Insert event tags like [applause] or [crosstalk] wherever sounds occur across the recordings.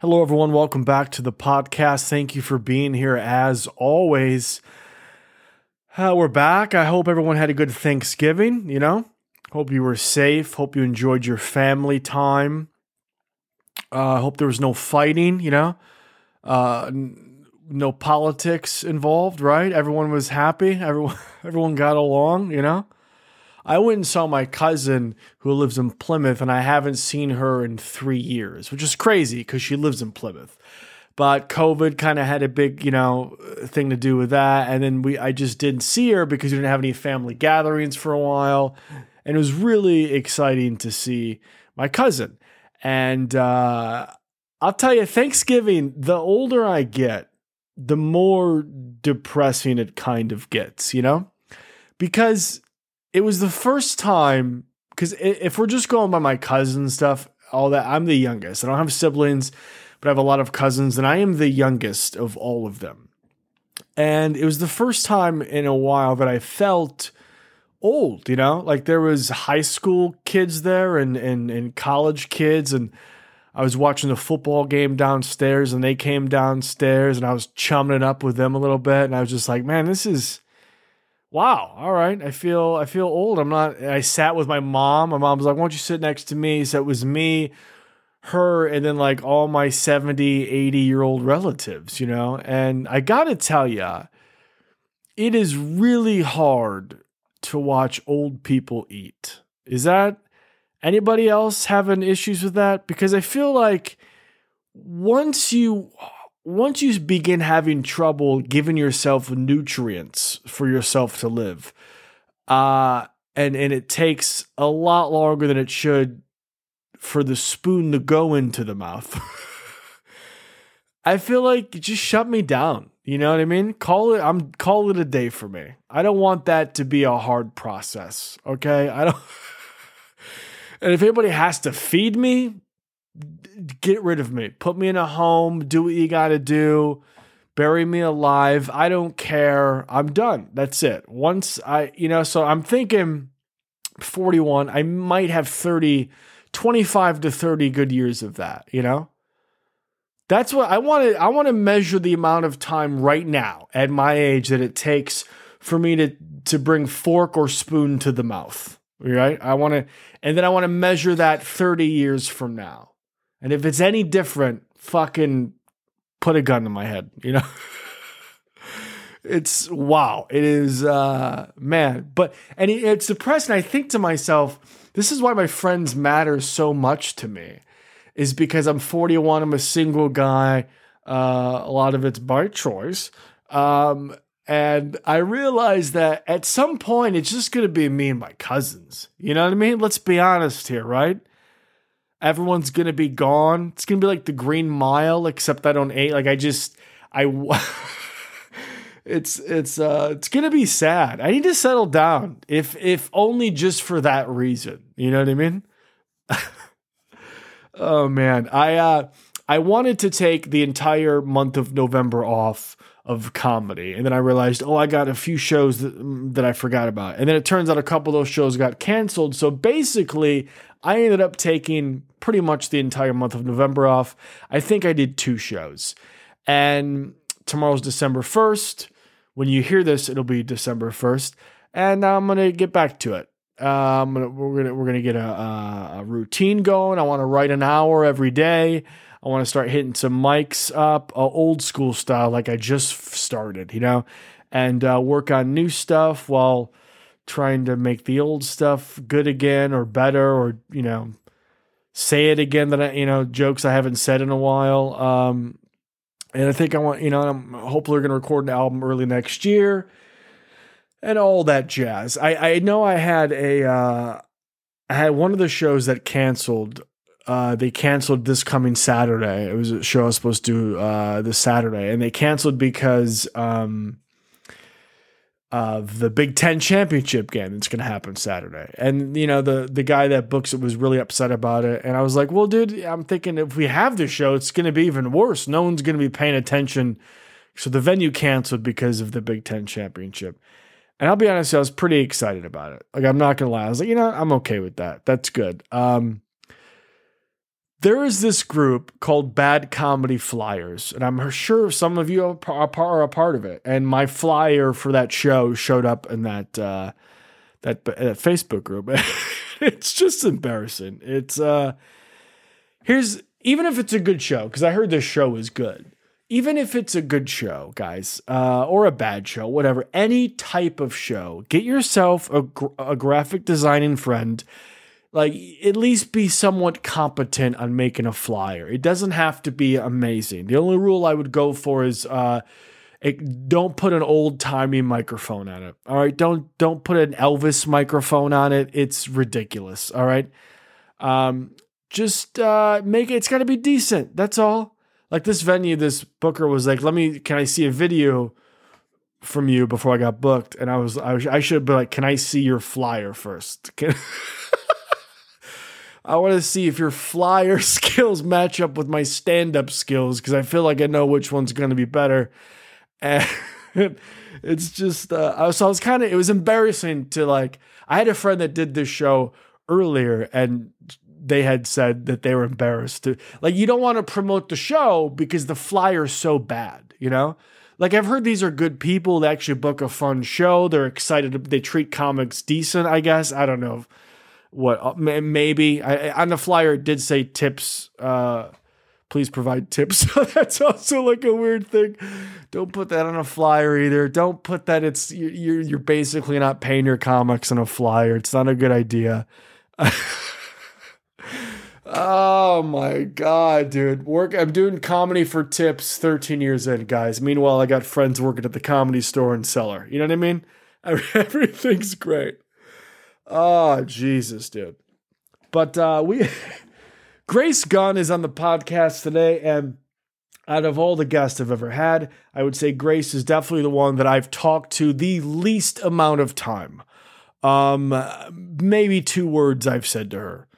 Hello, everyone. Welcome back to the podcast. Thank you for being here as always. Uh, we're back. I hope everyone had a good Thanksgiving, you know? Hope you were safe. Hope you enjoyed your family time. I uh, hope there was no fighting, you know? Uh, n- no politics involved, right? Everyone was happy. Everyone, [laughs] everyone got along, you know? I went and saw my cousin who lives in Plymouth, and I haven't seen her in three years, which is crazy because she lives in Plymouth. But COVID kind of had a big, you know, thing to do with that, and then we I just didn't see her because we didn't have any family gatherings for a while, and it was really exciting to see my cousin. And uh, I'll tell you, Thanksgiving, the older I get, the more depressing it kind of gets, you know? Because it was the first time because if we're just going by my cousin stuff, all that, I'm the youngest. I don't have siblings, but I have a lot of cousins, and I am the youngest of all of them. And it was the first time in a while that I felt old, you know, like there was high school kids there and and and college kids, and I was watching the football game downstairs, and they came downstairs, and I was chumming it up with them a little bit, and I was just like, man, this is wow, all right. I feel I feel old. I'm not I sat with my mom. My mom was like, Why don't you sit next to me? So it was me, her, and then like all my 70, 80 year old relatives, you know? And I gotta tell ya, it is really hard to watch old people eat. Is that anybody else having issues with that? Because I feel like once you once you begin having trouble giving yourself nutrients for yourself to live, uh, and and it takes a lot longer than it should for the spoon to go into the mouth. [laughs] I feel like just shut me down. You know what I mean? Call it I'm call it a day for me. I don't want that to be a hard process. Okay? I don't [laughs] And if anybody has to feed me, get rid of me. Put me in a home. Do what you got to do. Bury me alive. I don't care. I'm done. That's it. Once I, you know, so I'm thinking 41, I might have 30, 25 to 30 good years of that, you know? That's what I want to I want to measure the amount of time right now at my age that it takes for me to to bring fork or spoon to the mouth. Right? I want to and then I want to measure that 30 years from now. And if it's any different, fucking put a gun to my head, you know? [laughs] it's wow. It is uh man, but and it's depressing. I think to myself, this is why my friends matter so much to me. Is because I'm 41, I'm a single guy. Uh, a lot of it's by choice. Um, and I realized that at some point it's just going to be me and my cousins. You know what I mean? Let's be honest here, right? Everyone's gonna be gone. It's gonna be like the Green Mile, except I don't. Like I just I. [laughs] it's it's uh it's gonna be sad. I need to settle down, if if only just for that reason. You know what I mean? [laughs] oh man, I uh I wanted to take the entire month of November off of comedy. And then I realized, oh, I got a few shows that, that I forgot about. And then it turns out a couple of those shows got canceled. So basically, I ended up taking pretty much the entire month of November off. I think I did two shows. And tomorrow's December 1st. When you hear this, it'll be December 1st. And I'm going to get back to it. Um, we're gonna we're gonna get a, a routine going. I want to write an hour every day. I want to start hitting some mics up, uh, old school style, like I just started, you know, and uh, work on new stuff while trying to make the old stuff good again or better, or you know, say it again that I, you know, jokes I haven't said in a while. Um, and I think I want, you know, I'm hopefully going to record an album early next year and all that jazz. I, I know I had a, uh, I had one of the shows that canceled. Uh, they canceled this coming Saturday. It was a show I was supposed to do uh, this Saturday, and they canceled because um, of the Big Ten championship game that's going to happen Saturday. And you know the the guy that books it was really upset about it. And I was like, well, dude, I'm thinking if we have this show, it's going to be even worse. No one's going to be paying attention. So the venue canceled because of the Big Ten championship. And I'll be honest, I was pretty excited about it. Like I'm not gonna lie, I was like, you know, I'm okay with that. That's good. Um, there is this group called Bad Comedy Flyers, and I'm sure some of you are a part of it. And my flyer for that show showed up in that uh, that, that Facebook group. [laughs] it's just embarrassing. It's uh, here's even if it's a good show because I heard this show is good. Even if it's a good show, guys, uh, or a bad show, whatever, any type of show, get yourself a, a graphic designing friend like at least be somewhat competent on making a flyer. It doesn't have to be amazing. The only rule I would go for is uh it, don't put an old timey microphone on it. All right, don't don't put an Elvis microphone on it. It's ridiculous. All right, um, just uh, make it. It's got to be decent. That's all. Like this venue, this booker was like, "Let me. Can I see a video from you before I got booked?" And I was, I, was, I should be like, "Can I see your flyer first? [laughs] Can I want to see if your flyer [laughs] skills match up with my stand up skills because I feel like I know which one's going to be better. And [laughs] it's just, uh, so I was kind of, it was embarrassing to like, I had a friend that did this show earlier and they had said that they were embarrassed to, like, you don't want to promote the show because the flyer's so bad, you know? Like I've heard these are good people. They actually book a fun show. They're excited. They treat comics decent. I guess I don't know what uh, maybe. I, on the flyer it did say tips uh please provide tips. [laughs] That's also like a weird thing. Don't put that on a flyer either. Don't put that it's you're you're basically not paying your comics on a flyer. It's not a good idea. [laughs] Oh my god dude. Work i'm doing comedy for tips 13 years in guys. Meanwhile i got friends working at the comedy store and cellar you know what i mean? [laughs] Everything's great Oh, Jesus, dude. But uh, we, [laughs] Grace Gunn is on the podcast today, and out of all the guests I've ever had, I would say Grace is definitely the one that I've talked to the least amount of time. Um, maybe two words I've said to her.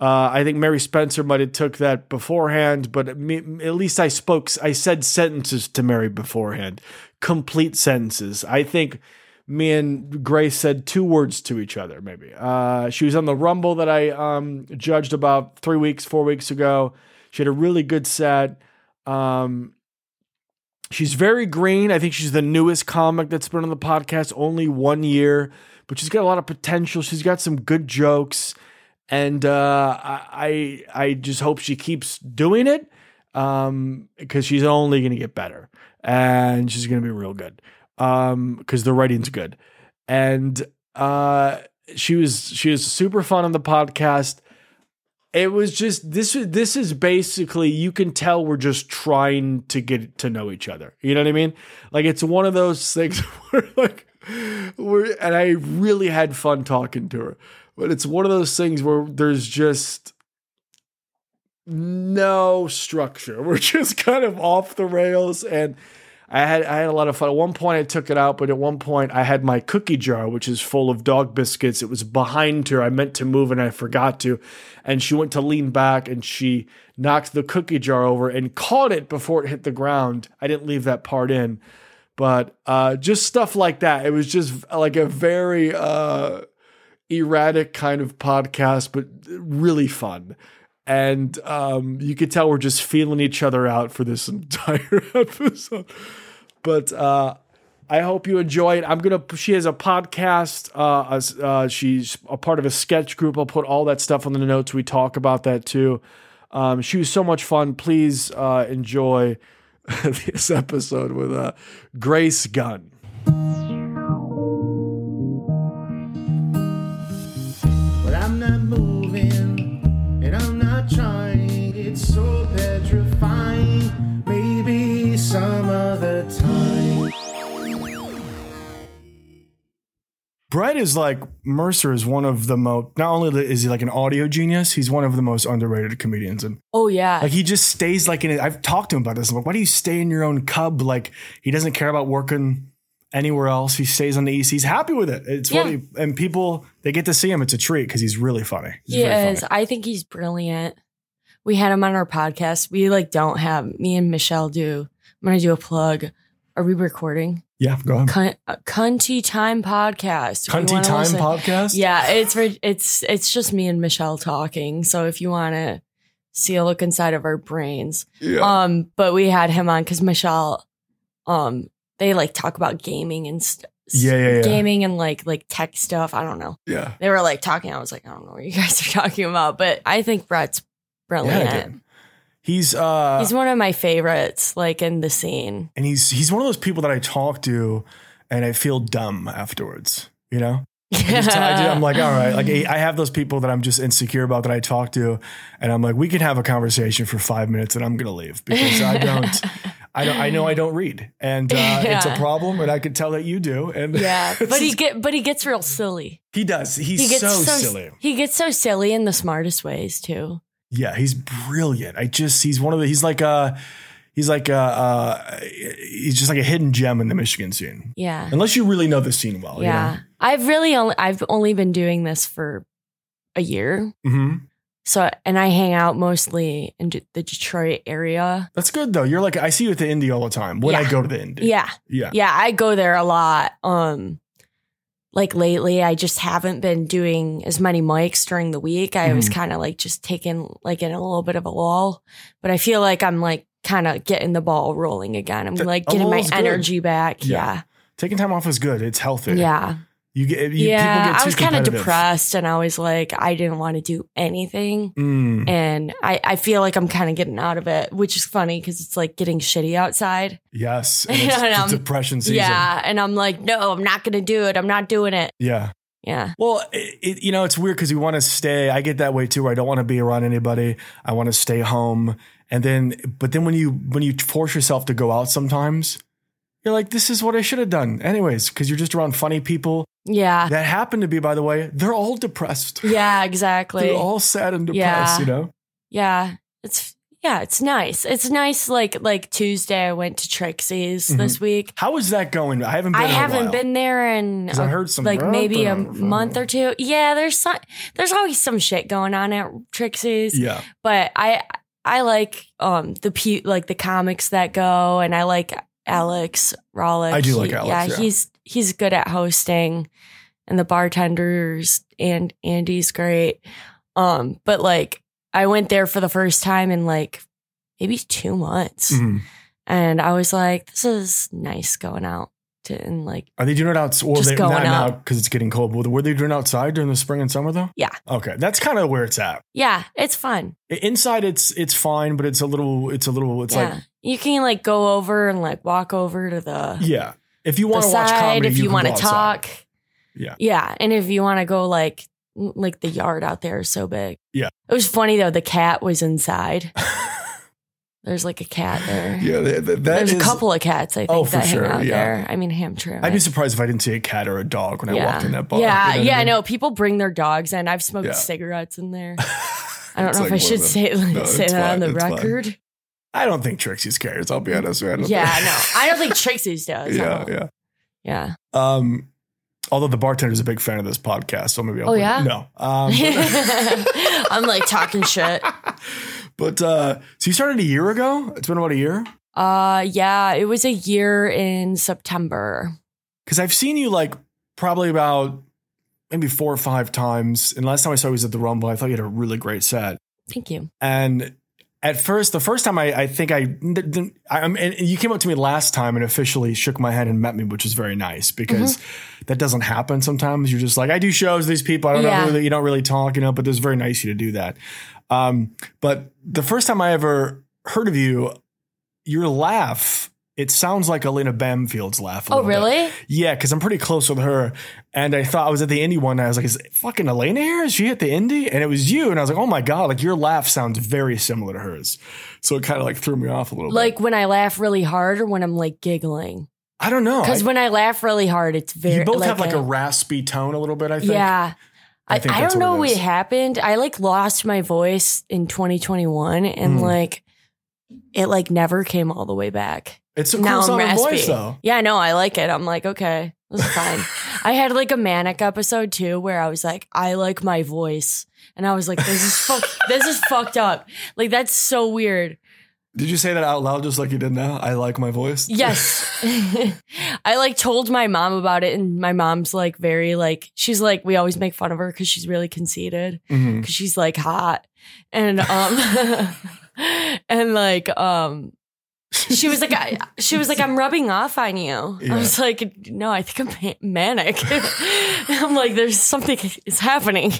Uh, I think Mary Spencer might have took that beforehand, but at least I spoke. I said sentences to Mary beforehand, complete sentences. I think me and Grace said two words to each other, maybe. Uh, she was on the Rumble that I um, judged about three weeks, four weeks ago. She had a really good set. Um, she's very green. I think she's the newest comic that's been on the podcast, only one year, but she's got a lot of potential. She's got some good jokes, and uh, I I just hope she keeps doing it because um, she's only going to get better, and she's going to be real good um because the writing's good. And uh she was she was super fun on the podcast. It was just this this is basically you can tell we're just trying to get to know each other. You know what i mean? Like it's one of those things [laughs] where like we're and i really had fun talking to her. But it's one of those things where there's just no structure. [laughs] We're just kind of off the rails and I had I had a lot of fun. At one point, I took it out, but at one point, I had my cookie jar, which is full of dog biscuits. It was behind her. I meant to move and I forgot to, and she went to lean back and she knocked the cookie jar over and caught it before it hit the ground. I didn't leave that part in, but uh, just stuff like that. It was just like a very uh, erratic kind of podcast, but really fun and um, you could tell we're just feeling each other out for this [laughs] entire episode. But uh, I hope you enjoy it. I'm gonna. She has a podcast. Uh, uh, she's a part of a sketch group. I'll put all that stuff on the notes. We talk about that too. Um, she was so much fun. Please uh, enjoy [laughs] this episode with uh, Grace Gunn. Brett is like Mercer is one of the most. Not only is he like an audio genius, he's one of the most underrated comedians. And oh yeah, like he just stays like in it. I've talked to him about this. I'm like, why do you stay in your own cub? Like he doesn't care about working anywhere else. He stays on the east. He's happy with it. It's yeah. funny, and people they get to see him. It's a treat because he's really funny. He's he is. Funny. I think he's brilliant. We had him on our podcast. We like don't have me and Michelle do. I'm gonna do a plug. Are we recording? Yeah, go ahead. Cun- uh, Cunty Time Podcast. Cunty Time listen. Podcast. Yeah, it's it's it's just me and Michelle talking. So if you want to see a look inside of our brains. Yeah. Um, but we had him on because Michelle, um, they like talk about gaming and stuff. Yeah, yeah, yeah. Gaming and like like tech stuff. I don't know. yeah. They were like talking. I was like, I don't know what you guys are [laughs] talking about, but I think Brett's brilliant. Yeah. He's uh He's one of my favorites, like in the scene. and he's he's one of those people that I talk to and I feel dumb afterwards, you know? Just- [laughs] I I'm like, all right, like I have those people that I'm just insecure about that I talk to, and I'm like, we can have a conversation for five minutes, and I'm gonna leave because I don't, I don't, I know I don't read, and uh, [laughs] it's a problem, and I can tell that you do, and yeah, [laughs] but he get but he gets real silly. he does, he's He gets so, so, silly, He gets so silly in the smartest ways too. Yeah, he's brilliant. I just, he's one of the, he's like a, he's like a, uh, he's just like a hidden gem in the Michigan scene, Yeah. unless you really know the scene well, Yeah. I've really only I've only been doing this for a year. you know? hmm So and I hang out mostly in the Detroit area. That's good though. You're like, I see you at the indie all the time. When I go to the indie, Yeah. yeah. Yeah, I go there a lot. Um like lately I just haven't been doing as many mics during the week. I was Mhm. kind of like just taking like in a little bit of a lull, but I feel like I'm like kind of getting the ball rolling again. I'm like getting my lull's good. energy back. Yeah. Yeah. Taking time off is good. It's healthy. Yeah. You get you, yeah. people get I was kind of depressed and I was like, I didn't want to do anything. Mm, And I, I feel like I'm kind of getting out of it, which is funny because it's like getting shitty outside. yes. And [laughs] And it's depression season. Yeah. And I'm like, no, I'm not going to do it. I'm not doing it. Yeah. Yeah. Well, it, it, you know, it's weird because you want to stay. I get that way too. Where I don't want to be around anybody. I want to stay home. And then, but then when you when you force yourself to go out, sometimes you're like, this is what I should have done, anyways. Because you're just around funny people Yeah. that happened to be, by the way, they're all depressed. [laughs] Yeah, exactly. They're all sad and depressed. Yeah. You know. yeah. It's yeah, it's nice. It's nice like like Tuesday I went to Trixie's Mhm. this week. How is that going? I haven't been. I a haven't been there in 'Cause I heard some like maybe a month or two. Yeah, there's some there's always some shit going on at Trixie's. Yeah. But I I like um the pe- like the comics that go and I like Alex Rollick. I do He- like Alex, Yeah, yeah. he's he's good at hosting and the bartenders and Andy's great. Um but like I went there for the first time in like maybe 2 months Mhm. and I was like this is nice going out to and like Are they doing it outside? Well, they, going out. because it's getting cold. But were they doing it outside during the spring and summer though? Yeah. Okay, that's kind of where it's at. yeah, it's fun. Inside, it's it's fine, but it's a little, it's a little, it's yeah. like, you can like go over and like walk over to the yeah. If you want to watch comedy, if you, can want to talk. Yeah. Yeah. And if you want to go like like the yard out there is so big. Yeah. It was funny though, the cat was inside. [laughs] There's like a cat there. yeah, that, that There's is- a couple of cats, I think, Oh, for that sure, hang out yeah. there. I mean Hamtramck. I'd be surprised if I didn't see a cat or a dog when I walked in that bar. Yeah, You know yeah, I mean? know. People bring their dogs in. I've smoked Yeah. cigarettes in there. [laughs] I don't know like if I should say, [laughs] No, say that on the record. fine. I don't think Trixie's cares. I'll be honest. with you. Yeah, no. I don't think Trixie's does. [laughs] yeah, yeah. Yeah. Um, although the bartender's a big fan of this podcast, so maybe I'll. Oh, yeah? No. Um, [laughs] [laughs] I'm like talking shit. But uh, so you started a year ago. It's been about a year Uh yeah, it was a year in September. because I've seen you like probably about maybe four or five times. And last time I saw you was at the Rumble. I thought you had a really great set. Thank you. And at first, the first time I, I think I, I, I'm- and you came up to me last time and officially shook my hand and met me, which was very nice because Mm-hmm. that doesn't happen sometimes. You're just like, I do shows, with these people. I don't Yeah. know who, you don't really talk, you know, but it was very nice of you to do that. Um, but the first time I ever heard of you, your laugh, it sounds like Elena Bamfield's laugh. Oh little bit. really? Yeah, because I'm pretty close with her. And I thought I was at the indie one. And I was like, is fucking Elena here? Is she at the indie? And it was you. And I was like, oh my God, like your laugh sounds very similar to hers. So it kind of like threw me off a little Like bit. Like when I laugh really hard or when I'm like giggling. I don't know. Because when I laugh really hard, it's very you both have like a, raspy tone a little bit, I think. yeah. I I, think I don't know what, what happened. I like lost my voice in 2021 and Mhm. like it like never came all the way back. It's a cool now sounding voice though. Yeah, no, I like it. I'm like, okay, this is fine. [laughs] I had like a manic episode too where I was like, I like my voice. And I was like, this is fuck [laughs] this is fucked up. Like that's so weird. Did you say that out loud just like you did now? I like my voice. Yes. [laughs] I like told my mom about it and my mom's like very like she's like we always make fun of her cuz she's really conceited Mhm. cuz she's like hot. and um, and like um, she was like, I, she was like, I'm rubbing off on you. Yeah. I was like, no, I think I'm ma- manic. [laughs] I'm like, there's something is happening.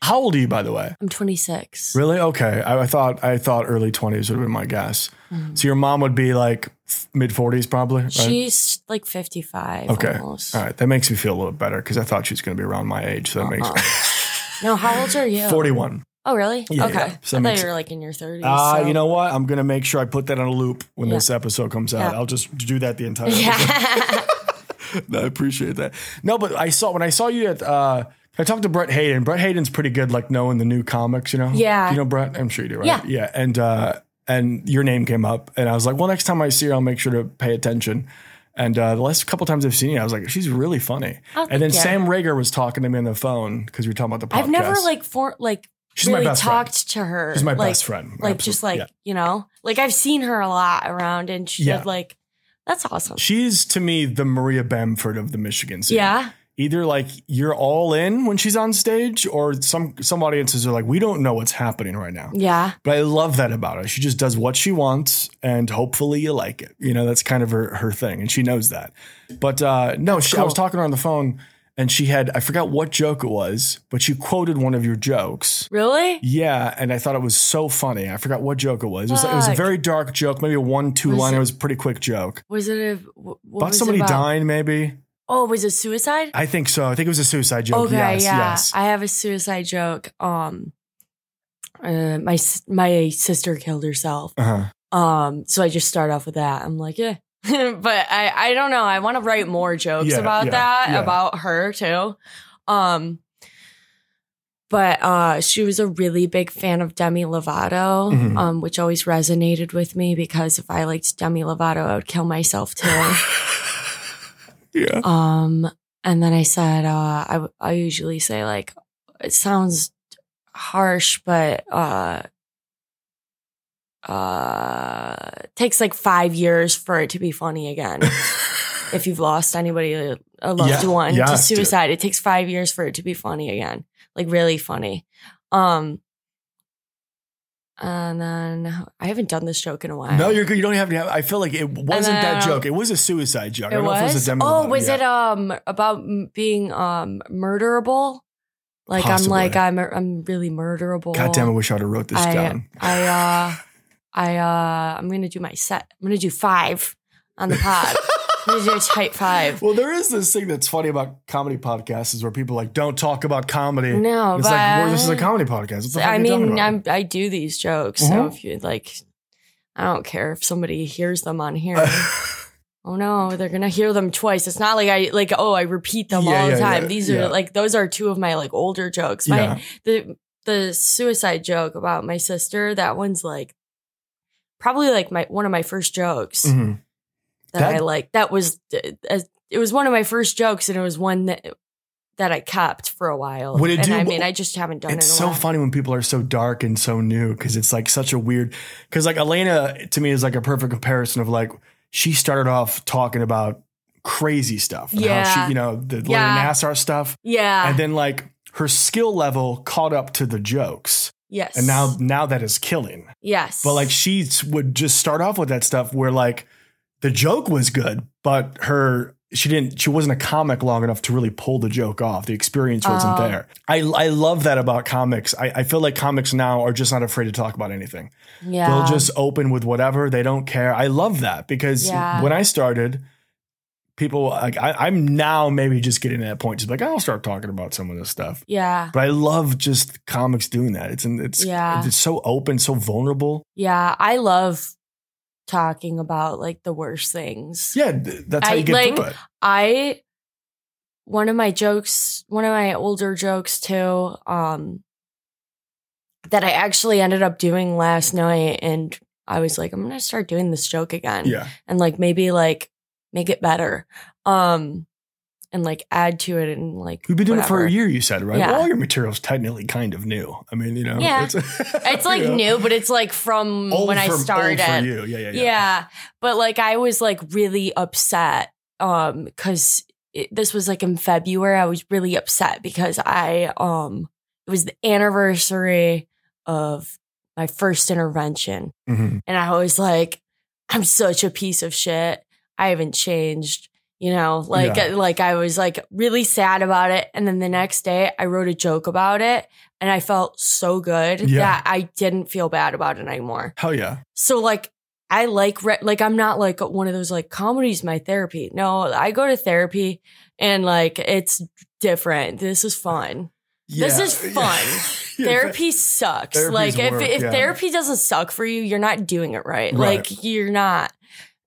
How old are you, by the way? I'm 26. Really? Okay. I, I thought I thought early twenties would have been my guess. Mhm. So your mom would be like mid forties, probably. Right? She's like 55 okay. almost. All right. That makes me feel a little better because I thought she was going to be around my age. So that Uh-uh. makes [laughs] No, how old are you? forty-one. Oh, really? Yeah, okay. yeah. So I thought you were like in your 30s. Ah, so- you know what? I'm gonna make sure I put that on a loop when Yeah. this episode comes out. I'll just do that the entire. Yeah. [laughs] [laughs] No, I appreciate that. No, but I saw when I saw you at. uh I talked to Brett Hayden. Brett Hayden's pretty good, like knowing the new comics. You know. Yeah. You know Brett. I'm sure you do. Right? Yeah. Yeah. And uh and your name came up, and I was like, well, next time I see her, I'll make sure to pay attention. And uh, the last couple times I've seen you, I was like, she's really funny. Oh, and then you. Sam Rager was talking to me on the phone because we were talking about the podcast. I've never like for like She's my really best friend. talked to her. She's my like, best friend. Like Absolute- just like yeah. you know, like I've seen her a lot around, and she Yeah. like that's awesome. She's to me the Maria Bamford of the Michigan scene. Yeah, Either like you're all in when she's on stage, or some some audiences are like, we don't know what's happening right now. yeah, But I love that about her. She just does what she wants, and hopefully you like it. You know, that's kind of her her thing, and she knows that. But uh, no, she, I was talking to her on the phone, and she had I forgot what joke it was, but she quoted one of your jokes. really. Yeah, and I thought it was so funny. I forgot what joke it was. It was, it was a very dark joke, maybe a one two Was liner. it- It was a pretty quick joke. Was it a what About somebody about? dying, maybe. Oh, was it suicide? I think so. I think it was a suicide joke. okay, yes, yeah. yes. I have a suicide joke. Um, uh, my my sister killed herself. Uh-huh. Um, so I just start off with that. I'm like, yeah. [laughs] but I, I don't know. I want to write more jokes Yeah, about yeah, that, yeah. about her too. Um, but uh, she was a really big fan of Demi Lovato, Mhm. um, which always resonated with me because if I liked Demi Lovato, I would kill myself too. [laughs] yeah. um, and then I said, uh, I I usually say like, it sounds harsh, but uh, uh, it takes like five years for it to be funny again. [laughs] if you've lost anybody, a loved Yeah, one yes, to dude. suicide, it takes five years for it to be funny again, like really funny. Um, and then I haven't done this joke in a while. no, you're good. You don't have to have. I feel like it wasn't that joke. It was a suicide joke. I It don't know if it was was. a Demi oh, was Yeah. it um about being um murderable? Like Possibly. I'm like I'm I'm really murderable. God damn! I wish I would have wrote this I down. I uh I uh I'm gonna do my set. I'm gonna do five on the pod. [laughs] I'm gonna do a tight five. Well, there is this thing that's funny about comedy podcasts is where people like don't talk about comedy. No, it's but like well, this is a comedy podcast. What the fuck I are you talking mean about? I'm I do these jokes, so Mhm. if you like, I don't care if somebody hears them on here. [laughs] oh no, they're gonna hear them twice. It's not like I like oh I repeat them Yeah, all the yeah, time. yeah, These are yeah. like those are two of my like older jokes. My Yeah. the the suicide joke about my sister, that one's like probably like my one of my first jokes Mhm. that, That- I like. That was uh, it was one of my first jokes and it was one that that I kept for a while. Would it and do- I mean I just haven't done It's it a so while. funny when people are so dark and so new because it's like such a weird. Because like Elena to me is like a perfect comparison of like she started off talking about crazy stuff. Yeah. she, you know, the Yeah. Larry Nassar stuff, Yeah. and then like her skill level caught up to the jokes, yes. and now now that is killing. Yes. But like she would just start off with that stuff where like the joke was good, but her she didn't she wasn't a comic long enough to really pull the joke off. The experience wasn't Oh. there. I I love that about comics. I, I feel like comics now are just not afraid to talk about anything. yeah. They'll just open with whatever. They don't care. I love that because Yeah. when I started, people like I, I'm now maybe just getting to that point, just like I'll start talking about some of this stuff. yeah. But I love just comics doing that. It's it's Yeah. it's so open, so vulnerable. Yeah. I love talking about like the worst things. Yeah, that's how I you get like- through it. I one of my jokes, one of my older jokes too, um that I actually ended up doing last night and I was like, I'm gonna start doing this joke again. Yeah. And like maybe like make it better. Um and like add to it and like We've been doing it for a year, you said, right? Yeah. Well, all your material's technically kind of new. I mean, you know. Yeah. It's, [laughs] It's like you know, new, but it's like from old when I started. for you. Yeah, yeah, yeah. yeah. but like i was like really upset um because this was like in february i was really upset because i um it was the anniversary of my first intervention. Mhm. And I was like, I'm such a piece of shit. I haven't changed. You know, like Yeah. like I was like really sad about it. And then the next day I wrote a joke about it and I felt so good Yeah. that I didn't feel bad about it anymore. Hell yeah. So like I like re- like I'm not like one of those like comedy's my therapy. No, I go to therapy and like it's different. This is fun. This is [laughs] fun. [laughs] Yeah. therapy sucks. Therapy's like if work, if yeah. therapy doesn't suck for you, you're not doing it right. Right. Like you're not.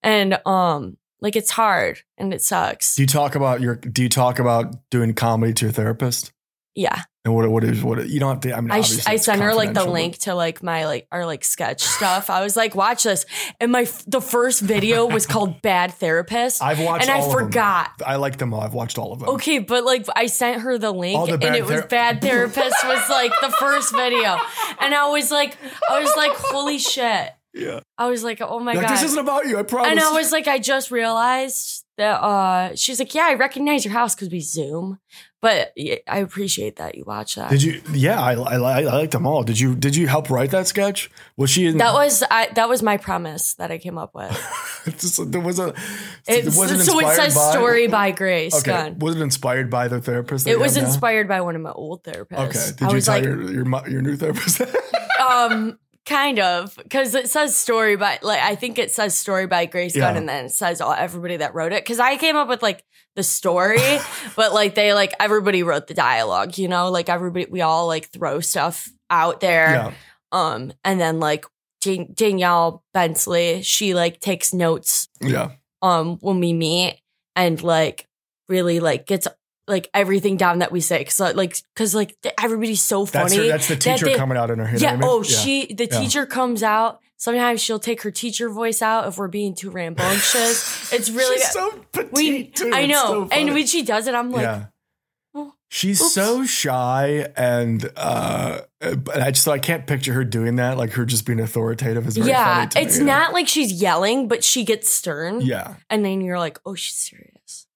And um like it's hard and it sucks. Do you talk about your? Do you talk about doing comedy to your therapist? yeah. And what? What is what? You don't have to. I mean, I, sh- I sent her like the link to like my like our like sketch stuff. I was like, watch this. And my f- the first video was [laughs] called Bad Therapist. I've watched. and I of them. forgot. I like them all. I've watched all of them. Okay, but like I sent her the link the and it was Bad Therapist was like the first video. [laughs] And I was like, I was like, holy shit. Yeah. I was like, oh my God. this isn't about you. I promise. and I was like, I just realized that uh she's like, Yeah, I recognize your house because we Zoom. But I appreciate that you watch that. Did you? Yeah, I, I, I liked them all. Did you? Did you help write that sketch? Was she in? that was I that was my premise that I came up with. [laughs] Just- there was a. It so it inspired says by- story by Grace Okay. Gunn. Was it inspired by the therapist? It was have now? inspired by one of my old therapists. Okay. Did I you tell like, your, your your new therapist? [laughs] um, kind of, because it says story by like I think it says story by Grace Gunn, and then it says all everybody that wrote it. Because I came up with like the story, [laughs] but like they like everybody wrote the dialogue. You know, like everybody we all like throw stuff out there. yeah. Um, and then like Dan- Danielle Bensley, she like takes notes Yeah. um when we meet and like really like gets like everything down that we say because like because like everybody's so That's funny. her, that's the that teacher they- coming out in her. You know yeah. I mean? Oh, she the Yeah. teacher comes out. Sometimes she'll take her teacher voice out if we're being too rambunctious. [laughs] It's really She's so petite. we. too. I know, so and when she does it, I'm like, yeah. oh, She's oops. so shy, and uh, but I just I can't picture her doing that. Like her just being authoritative is very yeah. to me, It's you know? not like she's yelling, but she gets stern. Yeah, and then you're like, oh, she's serious.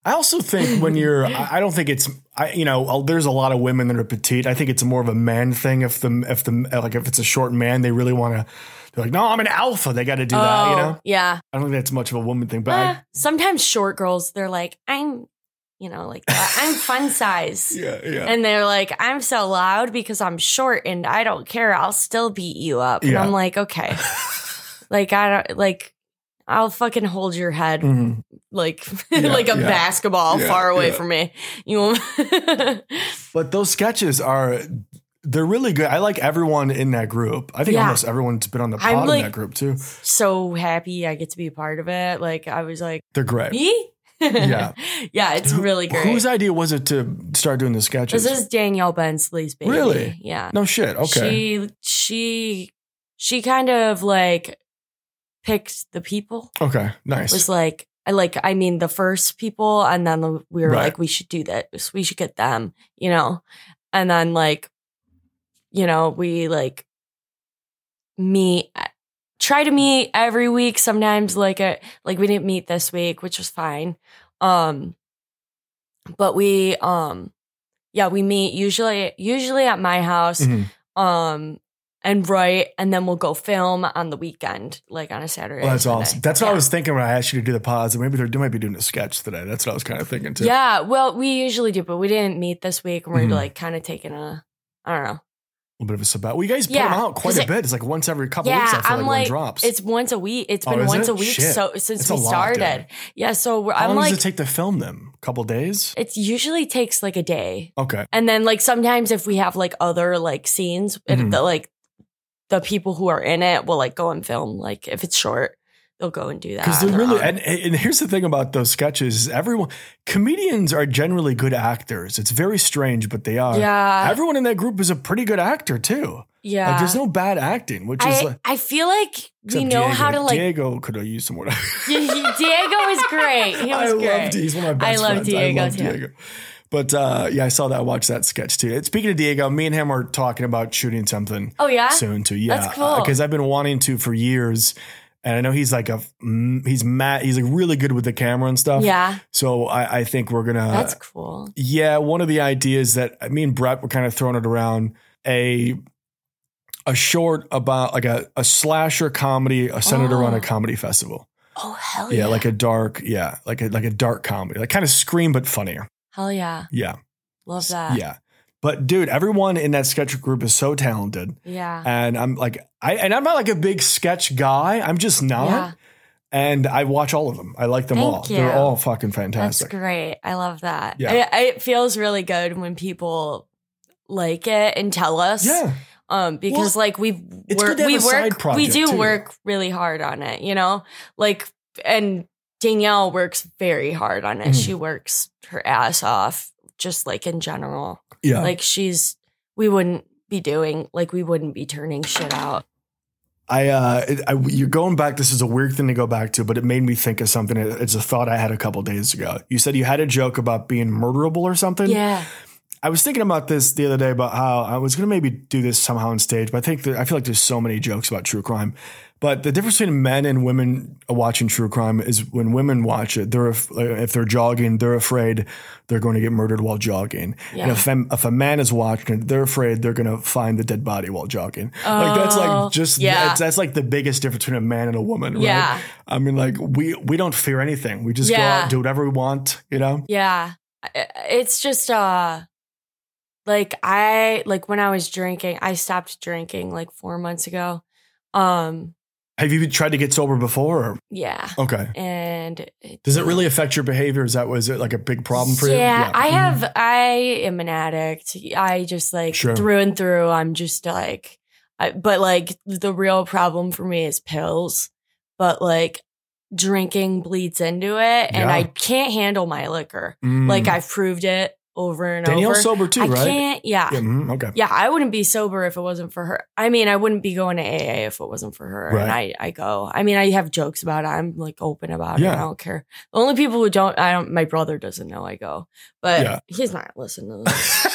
I also think when [laughs] you're, I don't think it's, I you know, uh, there's a lot of women that are petite. I think it's more of a man thing. If the if the like if it's a short man, they really want to. They're like, no, I'm an alpha. They got to do that. You Oh, know, yeah. I don't think that's much of a woman thing. But Eh, I, sometimes short girls, they're like, I'm, you know, like that. I'm fun [laughs] size. yeah, yeah. And they're like, I'm so loud because I'm short and I don't care. I'll still beat you up. And Yeah. I'm like, okay. [laughs] like, I don't, like, I'll fucking hold your head Mhm. like [laughs] Yeah, like a yeah. basketball Yeah, far away yeah. from me. You won't- [laughs] But those sketches are they're really good. I like everyone in that group. I think Yeah. almost everyone's been on the I'm pod in like- that group too. so happy I get to be a part of it. Like I was like, They're great. me? [laughs] Yeah. yeah, it's Who- really great. Whose idea was it to start doing the sketches? this is Danielle Bensley's baby. Really? Yeah. no shit. Okay. She she she kind of like picked the people. okay. Nice. It Was like I like I mean the first people and then the, we were Right. like we should do that. We should get them, you know. And then like you know, we like meet try to meet every week sometimes like a like we didn't meet this week, which was fine. Um but we um yeah, we meet usually usually at my house Mhm. um and write and then we'll go film on the weekend like on a saturday Well, that's awesome. That's what I was thinking when I asked you to do the pods. Maybe they're, they might be doing a sketch today. That's what I was kind of thinking too. yeah well we usually do but we didn't meet this week and we're Mhm. like kind of taking a i don't know A little bit of a sabbatical. Well, you guys put Yeah, them out quite a bit. It's like once every couple yeah weeks. I feel i'm like, like drops. it's once a week It's been is once it? a week Shit. so since It's we started dude. yeah so we're, How i'm long like does it take to film them? A couple days. it usually takes like a day Okay. and then like sometimes if we have like other like scenes Mhm. the like the people who are in it will like go and film like if it's short they'll go and do that Because they're really, and, and here's the thing about those sketches: everyone, comedians are generally good actors. It's very strange, but they are. yeah Everyone in that group is a pretty good actor too. yeah Like, there's no bad acting, which is I, like. I feel like we know Diego. how to like. Diego could have used some more. [laughs] Diego is great. He [laughs] was I great. love He's one of my I love friends. Diego, I love too. Diego. But uh, yeah, I saw that. I watched that sketch too. Speaking of Diego, me and him are talking about shooting something Oh yeah, soon too. Yeah, That's cool. Because I've been wanting to for years, and I know he's like a mm, he's mad. He's like really good with the camera and stuff. yeah. So I, I think we're gonna. That's cool. yeah, one of the ideas that me and Brett were kind of throwing it around a a short about like a, a slasher comedy uh, centered around Oh. a comedy festival. Oh hell Yeah, yeah! like a dark, yeah, like a like a dark comedy, like kind of scream but funnier. Hell yeah! Yeah, Love that. yeah. But dude, everyone in that sketch group is so talented, Yeah. and I'm like, I and I'm not like a big sketch guy. I'm just not. Yeah. And I watch all of them. I like them Thank all. you. They're all fucking That's fantastic. great. I love that. Yeah. I, it feels really good when people like it and tell us. Yeah, Um, because like we It's work, good to have we work, we do too. work really hard on it. You know, like and Danielle works very hard on it. Mhm. She works her ass off, just like in general. yeah. Like she's, we wouldn't be doing like we wouldn't be turning shit out. I, uh, I, you're going back. This is a weird thing to go back to, but it made me think of something. It's a thought I had a couple days ago. You said you had a joke about being murderable or something. Yeah. I was thinking about this the other day about how I was going to maybe do this somehow on stage, but I think that I feel like there's so many jokes about true crime. But the difference between men and women watching true crime is when women watch it, they're if they're jogging, they're afraid they're going to get murdered while jogging. And if if a man is watching it, they're afraid they're going to find the dead body while jogging. like that's Oh, like just yeah. that's, like the biggest difference between a man and a woman. Right? Yeah. I mean, like we we don't fear anything. We just go out, do whatever we want. You know. Yeah. It's just uh like I like when I was drinking, I stopped drinking like 4 months ago. Um Have you tried to get sober before? Or? yeah. Okay. And Does it really affect your behavior? Is that was it like a big problem for you? yeah, I Mhm. have I am an addict. I just like Sure. through and through I'm just like I, but like the real problem for me is pills. But like drinking bleeds into it and Yeah. I can't handle my liquor. Mm. Like I've proved it over and Danielle's over. sober too, I right? can't yeah. Yeah, mhm, okay. Yeah, I wouldn't be sober if it wasn't for her. I mean, I wouldn't be going to AA if it wasn't for her. And I, I go. I mean, I have jokes about it. I'm like open about it. I don't care. The only people who don't, I don't. My brother doesn't know I go, but Yeah. he's not listening to this. [laughs]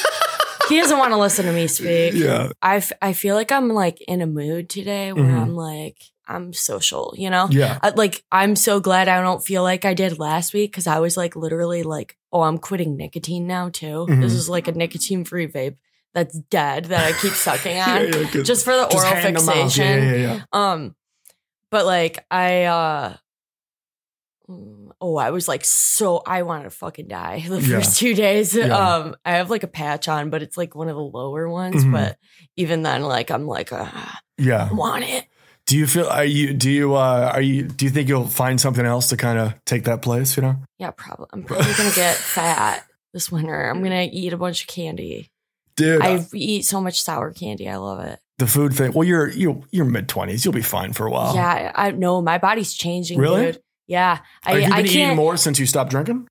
he doesn't want to listen to me speak. yeah. I, f- I feel like I'm like in a mood today where Mhm. I'm like I'm social. You know. Yeah. I, like I'm so glad I don't feel like I did last week because I was like literally like, oh, I'm quitting nicotine now too. Mhm. This is like a nicotine free vape that's dead that I keep sucking [laughs] Yeah, on yeah, 'cause- just for the just oral hand them out. fixation. Yeah, yeah, yeah. Um, but like I uh. Oh, I was like so I wanted to fucking die [laughs] the Yeah. first two days. Yeah. Um, I have like a patch on, but it's like one of the lower ones. Mhm. But even then, like I'm like, ah, Yeah. I want it. Do you feel are you do you uh are you do you think you'll find something else to kind of take that place, you know? Yeah, probably. I'm probably gonna get [laughs] fat this winter. I'm gonna eat a bunch of candy. Dude, I eat so much sour candy. I love it. the food thing. Well, you're you you're mid 20s. You'll be fine for a while. Yeah, I know my body's changing. Really? Dude. Yeah, I Have you been eating more since you stopped drinking?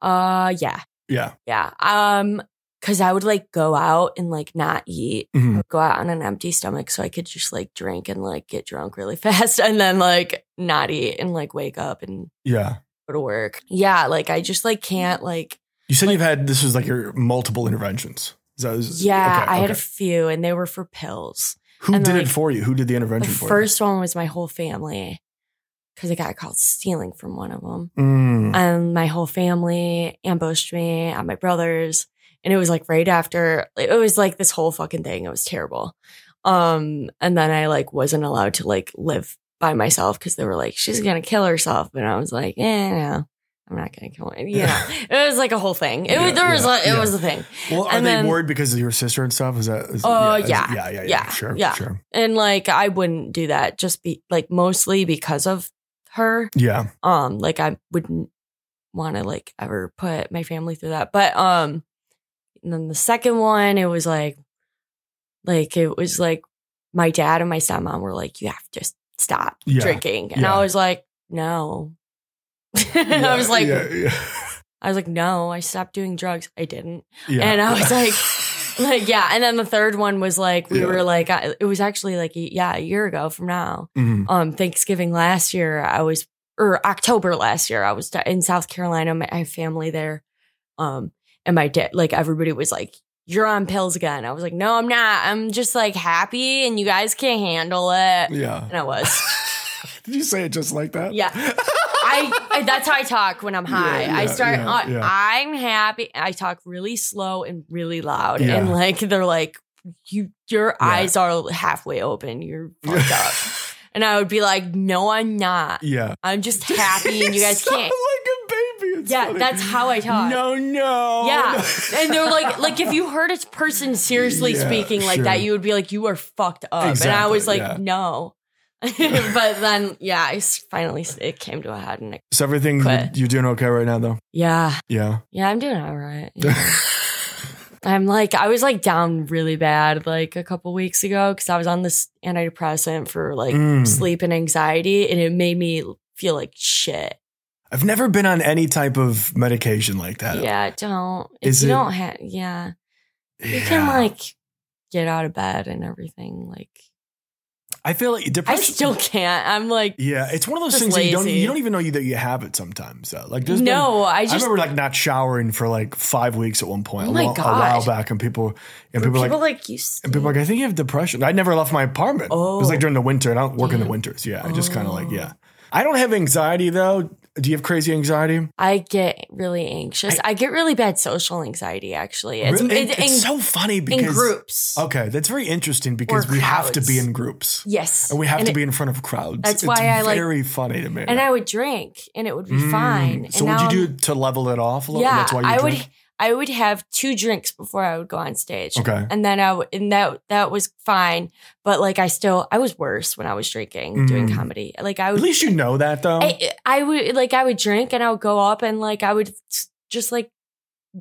Uh, yeah, Yeah. yeah. Um, because I would like go out and like not eat, Mhm. go out on an empty stomach, so I could just like drink and like get drunk really [laughs] fast, and then like not eat and like wake up and Yeah. go to work. Yeah, like I just like can't like. You said Like- you've had this was like your multiple interventions. That, is, Yeah, okay, I had a few, and they were for pills. Who and did then, it like, for you? Who did the The intervention for first one was my whole family because I got caught stealing from one of them. Mm. And my whole family ambushed me and my brothers. And it was like right after, it was like this whole fucking thing. It was terrible. Um, and then I like wasn't allowed to like live by myself because they were like, she's gonna kill herself. And I was like, eh, no, I'm not gonna kill. You know, [laughs] it was like a whole thing. It Yeah, was there was yeah, a, it yeah. was a thing. Well, are and they then- worried because of your sister and stuff? Is that? Oh, yeah. yeah, yeah, yeah, Yeah, Sure, yeah. sure. And like I wouldn't do that just be like mostly because of her. Yeah, um like i wouldn't want to like ever put my family through that but um and then the second one it was like like it was like my dad and my stepmom were like you have to stop Yeah, drinking and yeah. i was like no [laughs] i was like yeah, yeah. i was like no i stopped doing drugs i didn't yeah. and i was like [laughs] [laughs] like yeah and then the third one was like we Yeah. were like I, it was actually like yeah a year ago from now Mhm. um Thanksgiving last year I was or October last year I was in South Carolina my, I have family there um and my dad like everybody was like you're on pills again I was like no I'm not I'm just like happy and you guys can't handle it yeah. and I was [laughs] Did you say it just like that? Yeah. [laughs] I, that's how I talk when I'm high Yeah, I start yeah, yeah. I'm happy I talk really slow and really loud Yeah. and like they're like you your Yeah. eyes are halfway open. You're fucked up. [laughs] And I would be like, no, I'm not. Yeah. I'm just [laughs] happy and you guys can't. like a baby. It's Yeah, funny. that's how I talk. No, no. Yeah. no. [laughs] And they're like, like if you heard a person seriously Yeah, speaking like sure. that, you would be like, you are fucked up. and I was like, yeah. no. [laughs] but then, yeah, I finally it came to a head, and it, So everything Quit. you're doing okay right now, though. yeah, Yeah. yeah, I'm doing all right. Yeah. [laughs] I'm like, I was like down really bad like a couple weeks ago because I was on this antidepressant for like Mm. sleep and anxiety, and it made me feel like shit. I've never been on any type of medication like that. Yeah, don't. Is you it- don't have, yeah, you can like get out of bed and everything. Like, I feel like depression. I still can't. I'm like, Yeah, it's one of those things that you don't you don't even know you, that you have it sometimes. Though. Like there's been- no, I I just remember like not showering for like five weeks at one point, Oh a, my lo- a while back, and people and people, people, like like, you. and people like I think you have depression. I never left my apartment. Oh, It was like during the winter, and I don't work in the winters. Yeah, I just kind of like Oh. yeah. I don't have anxiety though. Do you have crazy anxiety? I get really anxious. I, get really bad social anxiety. Actually, it's, Really? it- it's in, so funny because in groups. Okay, that's very interesting because we have to be in groups Yes, and we have to it- be in front of crowds. That's it's why I, like- very funny to me. And I would drink, and it would be Mm. fine. So and what would you I'm- do to level it off a little? Yeah, that's why you I drink? would. I would have two drinks before I would go on stage. Okay. and then I w- and that that was fine. But like, I still I was worse when I was drinking doing Mm. comedy. Like I would At least you know that though. I, I would like I would drink and I would go up and like I would just like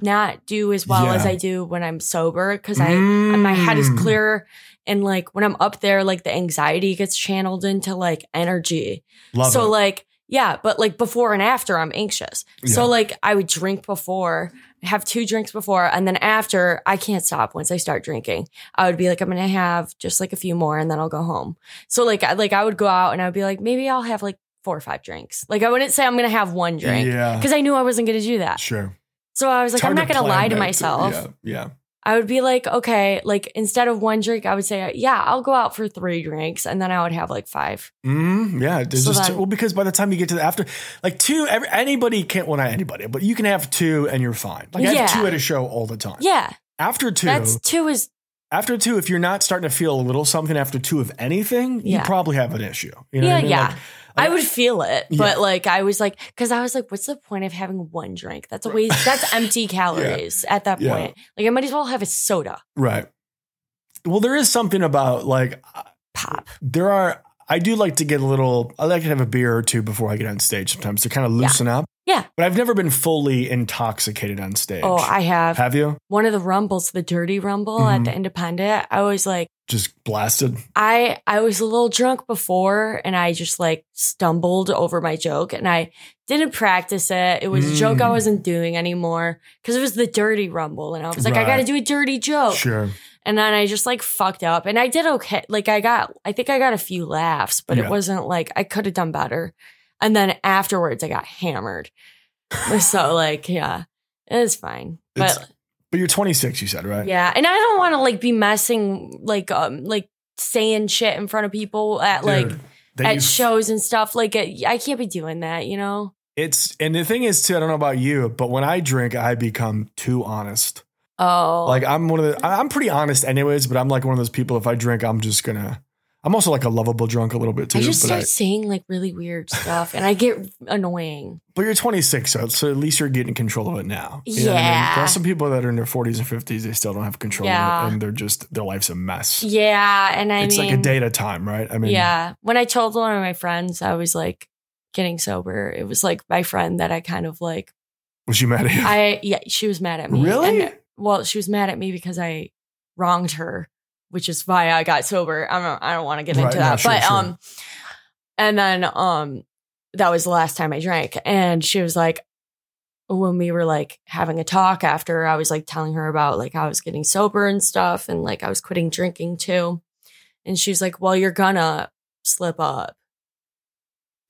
not do as well as I do when I'm sober because I my head is clearer and like when I'm up there like the anxiety gets channeled into like energy. Love so it. like yeah, but like before and after I'm anxious. Yeah. So like I would drink before, have two drinks before, and then after I can't stop once I start drinking. I would be like I'm gonna have just like a few more and then I'll go home. So like I, like I would go out and I would be like maybe I'll have like four or five drinks. Like I wouldn't say I'm gonna have one drink Yeah. because I knew I wasn't gonna do that. Sure. So I was like I'm not gonna lie to myself. Yeah. Yeah. I would be like, okay, like instead of one drink, I would say, yeah, I'll go out for three drinks, and then I would have like five. Mm, yeah, So just then- well because by the time you get to the after, like two, every, anybody can't. Well, not anybody, but you can have two and you're fine. Like I have two at a show all the time. Yeah, After two, that's two is after two, if you're not starting to feel a little something after two of anything, you probably have an issue. You know yeah, I mean? yeah. Like, I would feel it, Yeah. but like I was like, because I was like, what's the point of having one drink? That's a waste. That's [laughs] empty calories at that Yeah. point. Like I might as well have a soda right. Well, there is something about like uh, pop. there are. I do like to get a little. I like to have a beer or two before I get on stage sometimes to kind of loosen up. Yeah. But I've never been fully intoxicated on stage. Oh, I have have you one of the rumbles, the dirty rumble at Mhm. the Independent. I was like. just blasted? I I was a little drunk before and I just like stumbled over my joke and I didn't practice it. It was a joke I Mm. wasn't doing anymore because it was the dirty rumble and I was like I got to do a dirty joke. Sure. And then I just like fucked up and I did okay. Like I got I think I got a few laughs, but Yeah. it wasn't like I could have done better. And then afterwards I got hammered. so [laughs] like yeah, it was fine. But It's- But you're 26, you said, right? yeah, and I don't want to like be messing like um like saying shit in front of people at like Dude, that at shows and stuff. Like I can't be doing that, you know. It's and the thing is too. I don't know about you, but when I drink, I become too honest. Oh, Like I'm one of the. I'm pretty honest, anyways. But I'm like one of those people. If I drink, I'm just gonna. I'm also like a lovable drunk a little bit too. I just but, start I, saying like really weird stuff, and I get annoying. but you're 26, so, so at least you're getting control of it now. You know I mean? Yeah. There's some people that are in their 40s and 50s. They still don't have control Yeah. of it, and they're just their life's a mess. Yeah, and I it's mean, like a day at a time, right? I mean, yeah. When I told one of my friends I was like getting sober, it was like my friend that I kind of like. Was she mad at you? I yeah, she was mad at me. Really? And, well, she was mad at me because I wronged her, which is why I got sober. I don't. I don't want to get Right, into that, sure, but sure. um, and then um, that was the last time I drank, and she was like, when we were like having a talk after, I was like telling her about like how I was getting sober and stuff, and like I was quitting drinking too, and she's like, "Well, you're gonna slip up."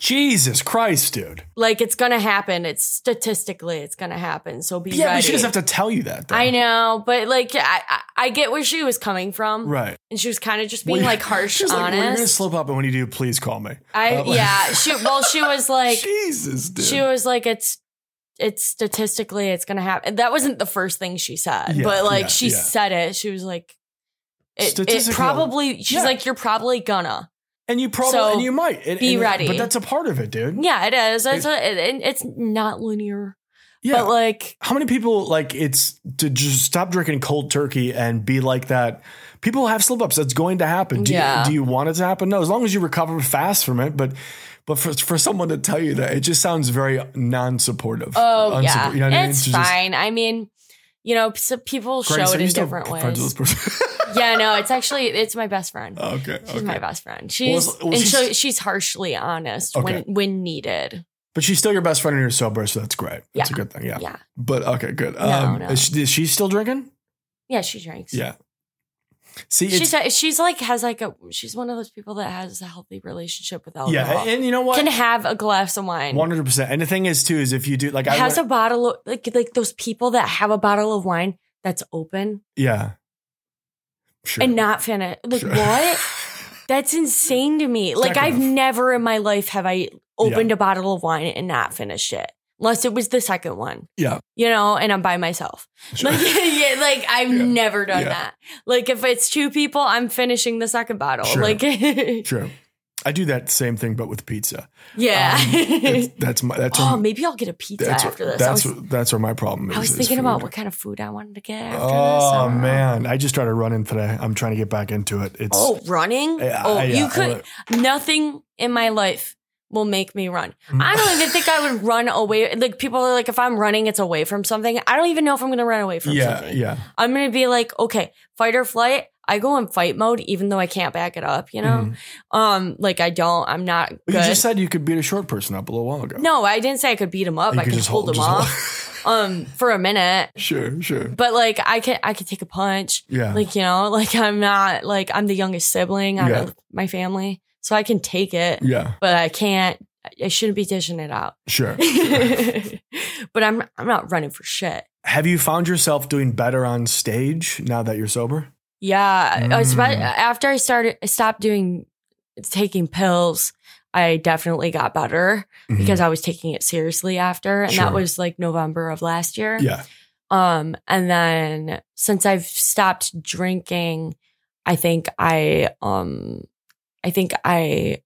Jesus Christ, dude. Like it's gonna happen. It's statistically, it's gonna happen. So be Yeah, ready. but she doesn't have to tell you that. Though. I know, but like I, I, get where she was coming from, Right. and she was kind of just being yeah. like [laughs] harsh, She's like, we're gonna honest. slip up, and when you do, please call me. I Uh, like- yeah, she well, she was [laughs] like, Jesus, dude. she was like, it's it's statistically, it's gonna happen. That wasn't the first thing she said, Yeah, but like yeah, she yeah. said it. She was like, it, it probably she's like you're probably gonna And you probably So, and you might and- be and- ready. But that's a part of it, dude. yeah it is it's, a, it, it's not linear Yeah. but like How many people like it's to just stop drinking cold turkey and be like that? People have slip ups. That's going to happen. Do, Yeah. you, do you want it to happen? No, as long as you recover fast from it. But but for for someone to tell you that, it just sounds very non supportive. oh yeah it's fine i mean you know so people show it in different ways [laughs] yeah no it's actually it's my best friend okay. she's okay. my best friend she's Well, well, and she's- so she's harshly honest when Okay. when needed But she's still your best friend and you're sober, so that's great. That's Yeah. a good thing. Yeah. yeah But okay, good. No, Um, no. Is, she, is she still drinking? yeah she drinks Yeah. See, she's she's like has like a she's one of those people that has a healthy relationship with alcohol. yeah, and you know what? Can have a glass of wine. One hundred percent. And the thing is, too, is if you do like I has went- a bottle of like like those people that have a bottle of wine that's open yeah, sure. and not finished. Like Sure. what? [laughs] That's insane to me. Like I've enough. never in my life have I opened a bottle of wine and not finished it. Unless it was the second one. Yeah. You know, and I'm by myself. Sure. Like, [laughs] yeah, like I've Yeah. never done Yeah. that. Like if it's two people, I'm finishing the second bottle. Like [laughs] True. I do that same thing, but with pizza. Yeah. Um, [laughs] that's my that's oh, maybe I'll get a pizza that's after where, this. That's was, where, that's where my problem is. I was thinking about what kind of food I wanted to get after this. Oh I don't know. man, I just started running today. I'm trying to get back into it. It's Oh, running? I- oh, I- you could. Nothing in my life will make me run. Mm. I don't even think I would [laughs] run away. Like people are like, if I'm running, it's away from something. I don't even know if I'm going to run away from yeah, something. yeah. I'm going to be like, okay, fight or flight. I go in fight mode, even though I can't back it up. You know, Mhm. um, like I don't. I'm not But you just said you could beat a short person up a little while ago. no, I didn't say I could beat him up. You I could just hold him just off, [laughs] um, for a minute. sure, sure. But like, I can, I could take a punch. Yeah. Like, you know, [laughs] like I'm not like I'm the youngest sibling out Yeah. of my family. So I can take it, yeah, but I can't I shouldn't be dishing it out. sure. [laughs] but I'm I'm not running for shit. Have you found yourself doing better on stage now that you're sober? Yeah. I was about- Mm. after I started I stopped doing taking pills, I definitely got better Mhm. because I was taking it seriously after. And Sure. that was like November of last year. yeah, Um, and then since I've stopped drinking, I think I um I think I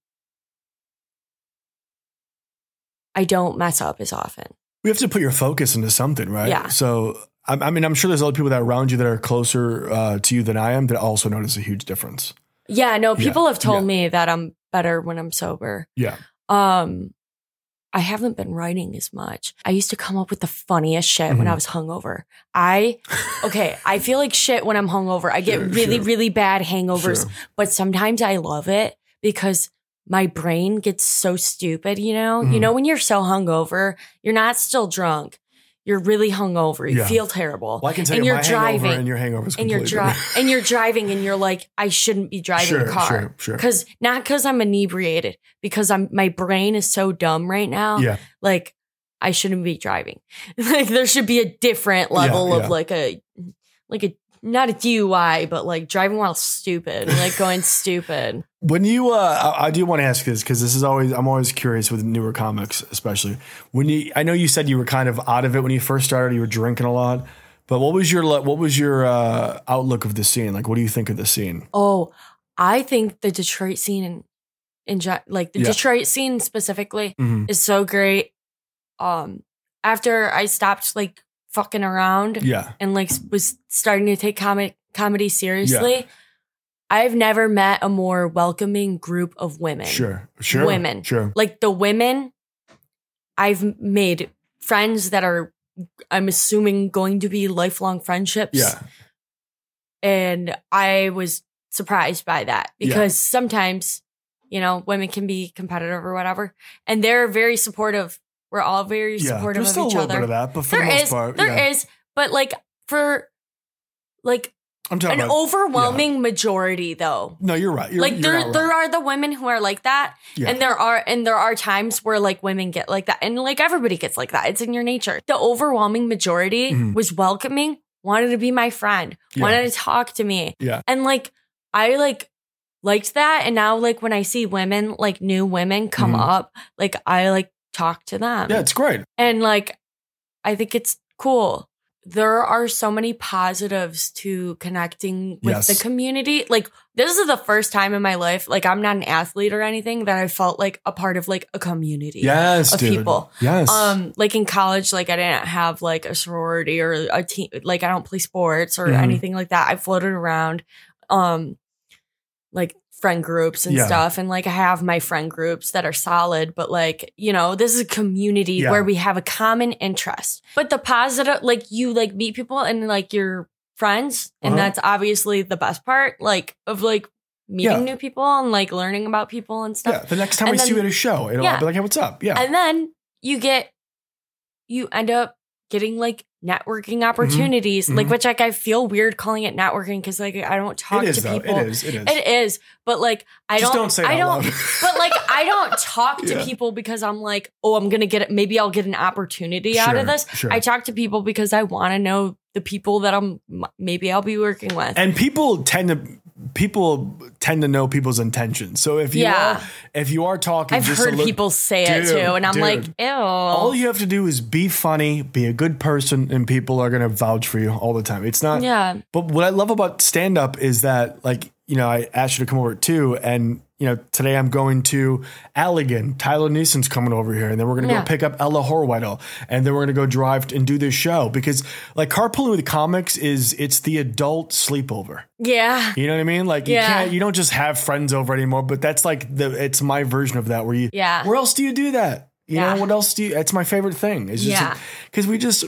I don't mess up as often. we have to put your focus into something, right? Yeah. So, I, I mean, I'm sure there's other people that are around you that are closer uh, to you than I am that also notice a huge difference. Yeah, no, Yeah, people have told yeah. me that I'm better when I'm sober. Yeah. Um I haven't been writing as much. I used to come up with the funniest shit when Mhm. I was hungover. I okay, I feel like shit when I'm hungover. I get Sure, really, sure. really bad hangovers, Sure. but sometimes I love it because my brain gets so stupid, you know? You Mhm. know, when you're so hungover, you're not still drunk. You're really hungover. You Yeah. feel terrible. Well, I can tell And you you're my hangover driving, and your hangover is and you're dri- and you're driving and you're like, I shouldn't be driving sure, a car. Sure, sure. Not cause I'm inebriated, because I'm my brain is so dumb right now. Yeah. Like I shouldn't be driving. [laughs] like there should be a different level Yeah, of like a like a not a DUI, but like driving while stupid, like going [laughs] stupid. When you, uh, I, I do want to ask this because this is always, I'm always curious with newer comics, especially when you, I know you said you were kind of out of it when you first started, you were drinking a lot, but what was your, what was your uh, outlook of the scene? Like, what do you think of the scene? Oh, I think the Detroit scene in, in like the Yeah. Detroit scene specifically Mhm. is so great. Um, after I stopped like fucking around Yeah. and like was starting to take comedy comedy seriously, I've never met a more welcoming group of women. Sure. Sure. Women. Sure. Like the women, I've made friends that are, I'm assuming, going to be lifelong friendships. Yeah. And I was surprised by that Yeah. because sometimes, you know, women can be competitive or whatever. And they're very supportive. We're all very Yeah. supportive There's of still a each little other. bit of that, but for There the most is, part, there yeah. is, but like for like I'm talking an about, overwhelming majority though. no, you're right. You're, like you're there there right. are the women who are like that Yeah. and there are and there are times where like women get like that and like everybody gets like that it's in your nature the overwhelming majority Mhm. was welcoming wanted to be my friend Yeah. wanted to talk to me Yeah. and like i like liked that and now like when i see women like new women come Mhm. up like i like talk to them Yeah, it's great. and like i think it's cool there are so many positives to connecting with Yes. the community. Like this is the first time in my life, like I'm not an athlete or anything, that I felt like a part of like a community. Yes, Of dude. people. Yes. Um, like in college, like I didn't have like a sorority or a team. Like I don't play sports or Mhm. anything like that. I floated around, um, like friend groups and Yeah. stuff, and like I have my friend groups that are solid. But like you know, this is a community Yeah. where we have a common interest. But the positive, like you like meet people and like you're friends, and Uh-huh. that's obviously the best part. Like of like meeting Yeah. new people and like learning about people and stuff. yeah. The next time and we see you at a show, it'll Yeah. be like, hey, what's up? Yeah. And then you get, you end up getting like networking opportunities, like Mhm. which like I feel weird calling it networking because like I don't talk to though. people. It is. It is. It is, but like I Just don't, don't say I don't, [laughs] but like I don't talk to Yeah. people because I'm like, oh, I'm gonna get it. Maybe I'll get an opportunity out of this. sure. I talk to people because I want to know the people that I'm maybe I'll be working with. and people tend to people tend to know people's intentions. So if you Yeah. are if you are talking, I've heard little- people say it too, and I'm dude. like, ew. All you have to do is be funny, be a good person, and people are gonna vouch for you all the time. It's not. yeah, But what I love about stand up is that, like, you know, I asked you to come over too, and you know, today I'm going to Allegan. Tyler Neeson's coming over here, and then we're gonna Yeah. go pick up Ella Horwedel, and then we're gonna go drive and do this show because, like, carpooling with comics is it's the adult sleepover. yeah, You know what I mean? Like, you Yeah. can't, you don't just have friends over anymore. But that's like the, it's my version of that where you, Yeah. Where else do you do that? You Yeah. know, what else do you? It's my favorite thing. It's just Yeah. because we just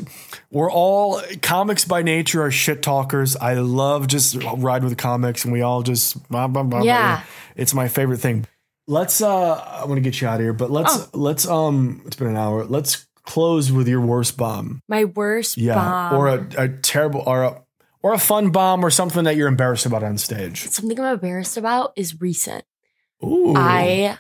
we're all comics by nature are shit talkers. I love just ride with comics, and we all just blah, blah, blah. Yeah. It's my favorite thing. Let's. uh I want to get you out of here, but let's Oh. let's um. It's been an hour. Let's close with your worst bomb. my worst Yeah, bomb. or a, a terrible or a or a fun bomb or something that you're embarrassed about on stage. something I'm embarrassed about is recent. Ooh. I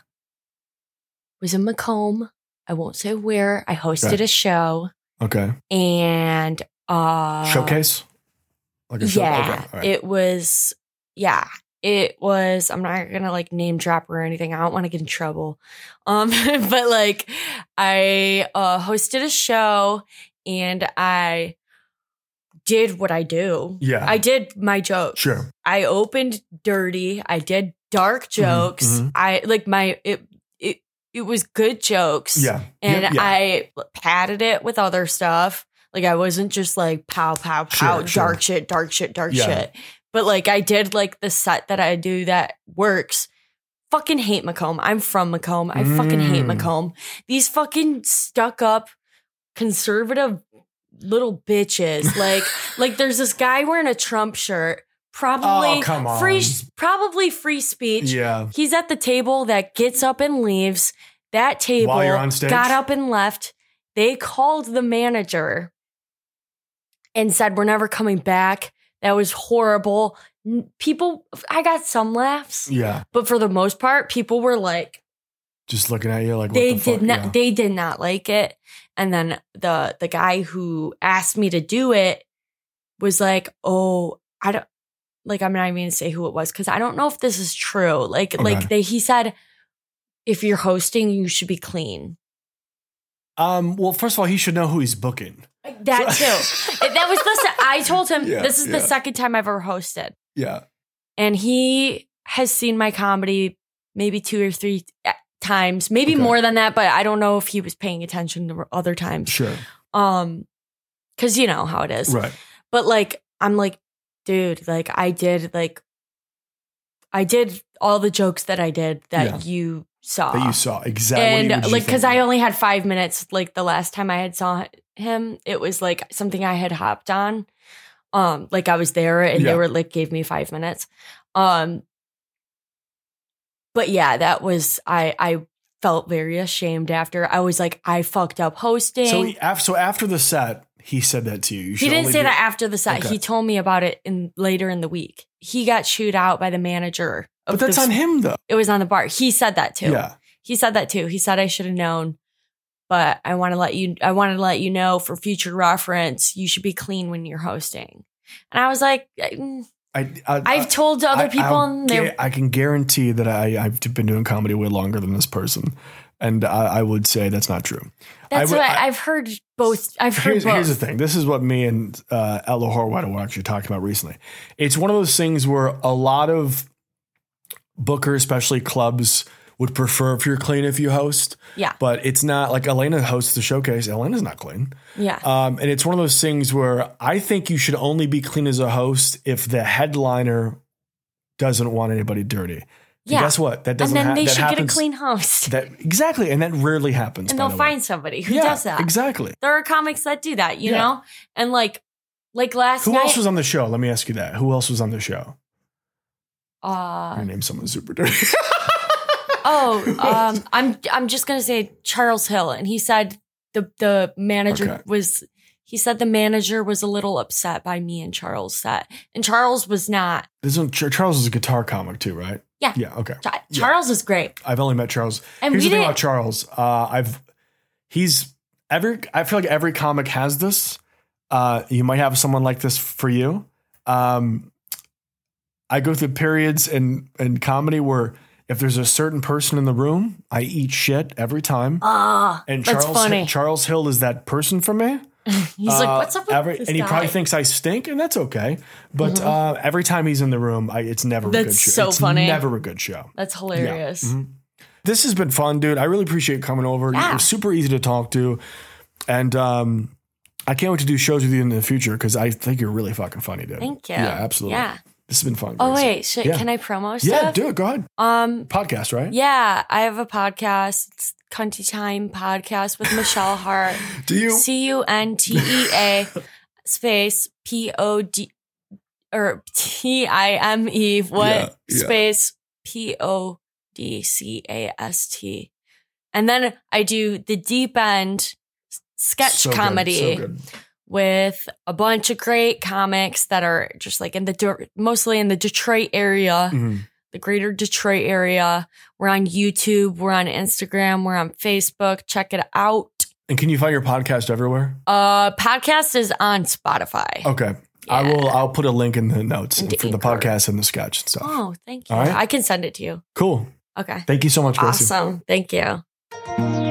was in Macomb. I won't say where. I hosted Okay. a show okay and uh showcase. Like a. Yeah. Okay, right. It was yeah. It was I'm not gonna like name drop or anything. I don't want to get in trouble. Um [laughs] but like I uh hosted a show and I did what I do. yeah. I did my jokes. sure. I opened dirty. I did dark jokes. mhm. I like my it it was good jokes. Yeah. And yeah, yeah. I padded it with other stuff. Like I wasn't just like pow pow pow Sure, sure. dark shit, dark shit, dark Yeah. shit. But like I did like the set that I do that works. Fucking hate Macomb. I'm from Macomb. I fucking hate Mm. Macomb. These fucking stuck up conservative little bitches. Like [laughs] like there's this guy wearing a Trump shirt. Probably Oh, free probably free speech. yeah. He's at the table that gets up and leaves. That table While you're on stage? got up and left. They called the manager and said, We're never coming back. That was horrible. People, I got some laughs, Yeah. but for the most part, people were like, Just looking at you like what they the did not, Yeah. they did not like it. And then the the guy who asked me to do it was like, "Oh, I don't like. I'm not even gonna say who it was because I don't know if this is true. Like, Okay. like they, he said, if you're hosting, you should be clean. Um. Well, first of all, he should know who he's booking. That too. [laughs] that was the. se- I told him Yeah, this is the second time I've ever hosted, Yeah. and he has seen my comedy maybe two or three uh, times, maybe Okay. more than that. But I don't know if he was paying attention to other times. Sure. Um, because you know how it is. Right. But like, I'm like, dude, like I did like, I did all the jokes that I did that Yeah. you saw. That you saw exactly. and like, because? I only had five minutes. Like the last time I had saw him, it was like something I had hopped on. Um, like I was there and Yeah. they were like gave me five minutes. Um, but yeah, that was I. I felt very ashamed after. I was like, I fucked up hosting. So so after the set, he said that to you. you He didn't say that after the set. Okay. He told me about it in later in the week. He got chewed out by the manager. But that's the- on him though. It was on the bar. He said that too. Yeah. He said that too. He said I should have known, but I want to let you. I wanted to let you know for future reference. You should be clean when you're hosting. And I was like, mm, I, I I've told other I- people, I'll and they I can guarantee that I, I've been doing comedy way longer than this person. And I, I would say that's not true. That's I would- what I- have heard. Both. I've heard Here's, both. here's the thing. This is what me and uh, Ella were actually talking about recently. It's one of those things where a lot of bookers, especially clubs, would prefer if you're clean if you host. Yeah. But it's not like Elena hosts the showcase. Elena's not clean. Yeah. Um, and it's one of those things where I think you should only be clean as a host if the headliner doesn't want anybody dirty. And Yeah. guess what? That doesn't And then ha- they that should get a clean house. [laughs] That exactly, and that rarely happens. and they'll the find somebody who yeah, does that. Exactly. There are comics that do that, you Yeah. know? And like like last Who night else was on the show? Let me ask you that. Who else was on the show? uh I name someone super dirty. [laughs] oh, um I'm I'm just gonna say Charles Hill and he said the the manager Okay. was he said the manager was a little upset by me and Charles set. And Charles was not. This one, Charles is a guitar comic too, right? Yeah. Yeah. Okay. Cha- Charles is great. I've only met Charles. And Here's the thing about Charles. Uh, I've he's every. I feel like every comic has this. Uh, you might have someone like this for you. Um, I go through periods in in comedy where if there's a certain person in the room, I eat shit every time. Ah, And that's Charles. Charles Hill is that person for me. [laughs] He's like, Uh, what's up with every, this and he probably thinks I stink, and that's okay. But uh, every time he's in the room, I, it's never a good show. so it's funny. Never a good show. That's hilarious. Mhm. This has been fun, dude. I really appreciate coming over. Yeah. You're super easy to talk to, and um, I can't wait to do shows with you in the future because I think you're really fucking funny, dude. Thank you. Yeah, absolutely. Yeah. This has been fun. Oh wait, shit, Yeah. can I promo Yeah, do it. Go ahead. Um Podcast, right? yeah, I have a podcast. It's Cunty Time podcast with Michelle Hart. [laughs] Do you? C U N T E A [laughs] space P O D or T I M E what Yeah, yeah. space P O D C A S T. And then I do the deep end sketch So good, comedy so good. with a bunch of great comics that are just like in the De- mostly in the Detroit area, Mhm. The greater Detroit area. We're on YouTube, we're on Instagram, we're on Facebook. Check it out. And can you find your podcast everywhere? Uh, podcast is on Spotify. Okay. I will. I'll put a link in the notes for the podcast and the sketch and stuff. Oh, thank you. All right. I can send it to you. Cool. Okay. Thank you so much, Gracie. Awesome. Thank you.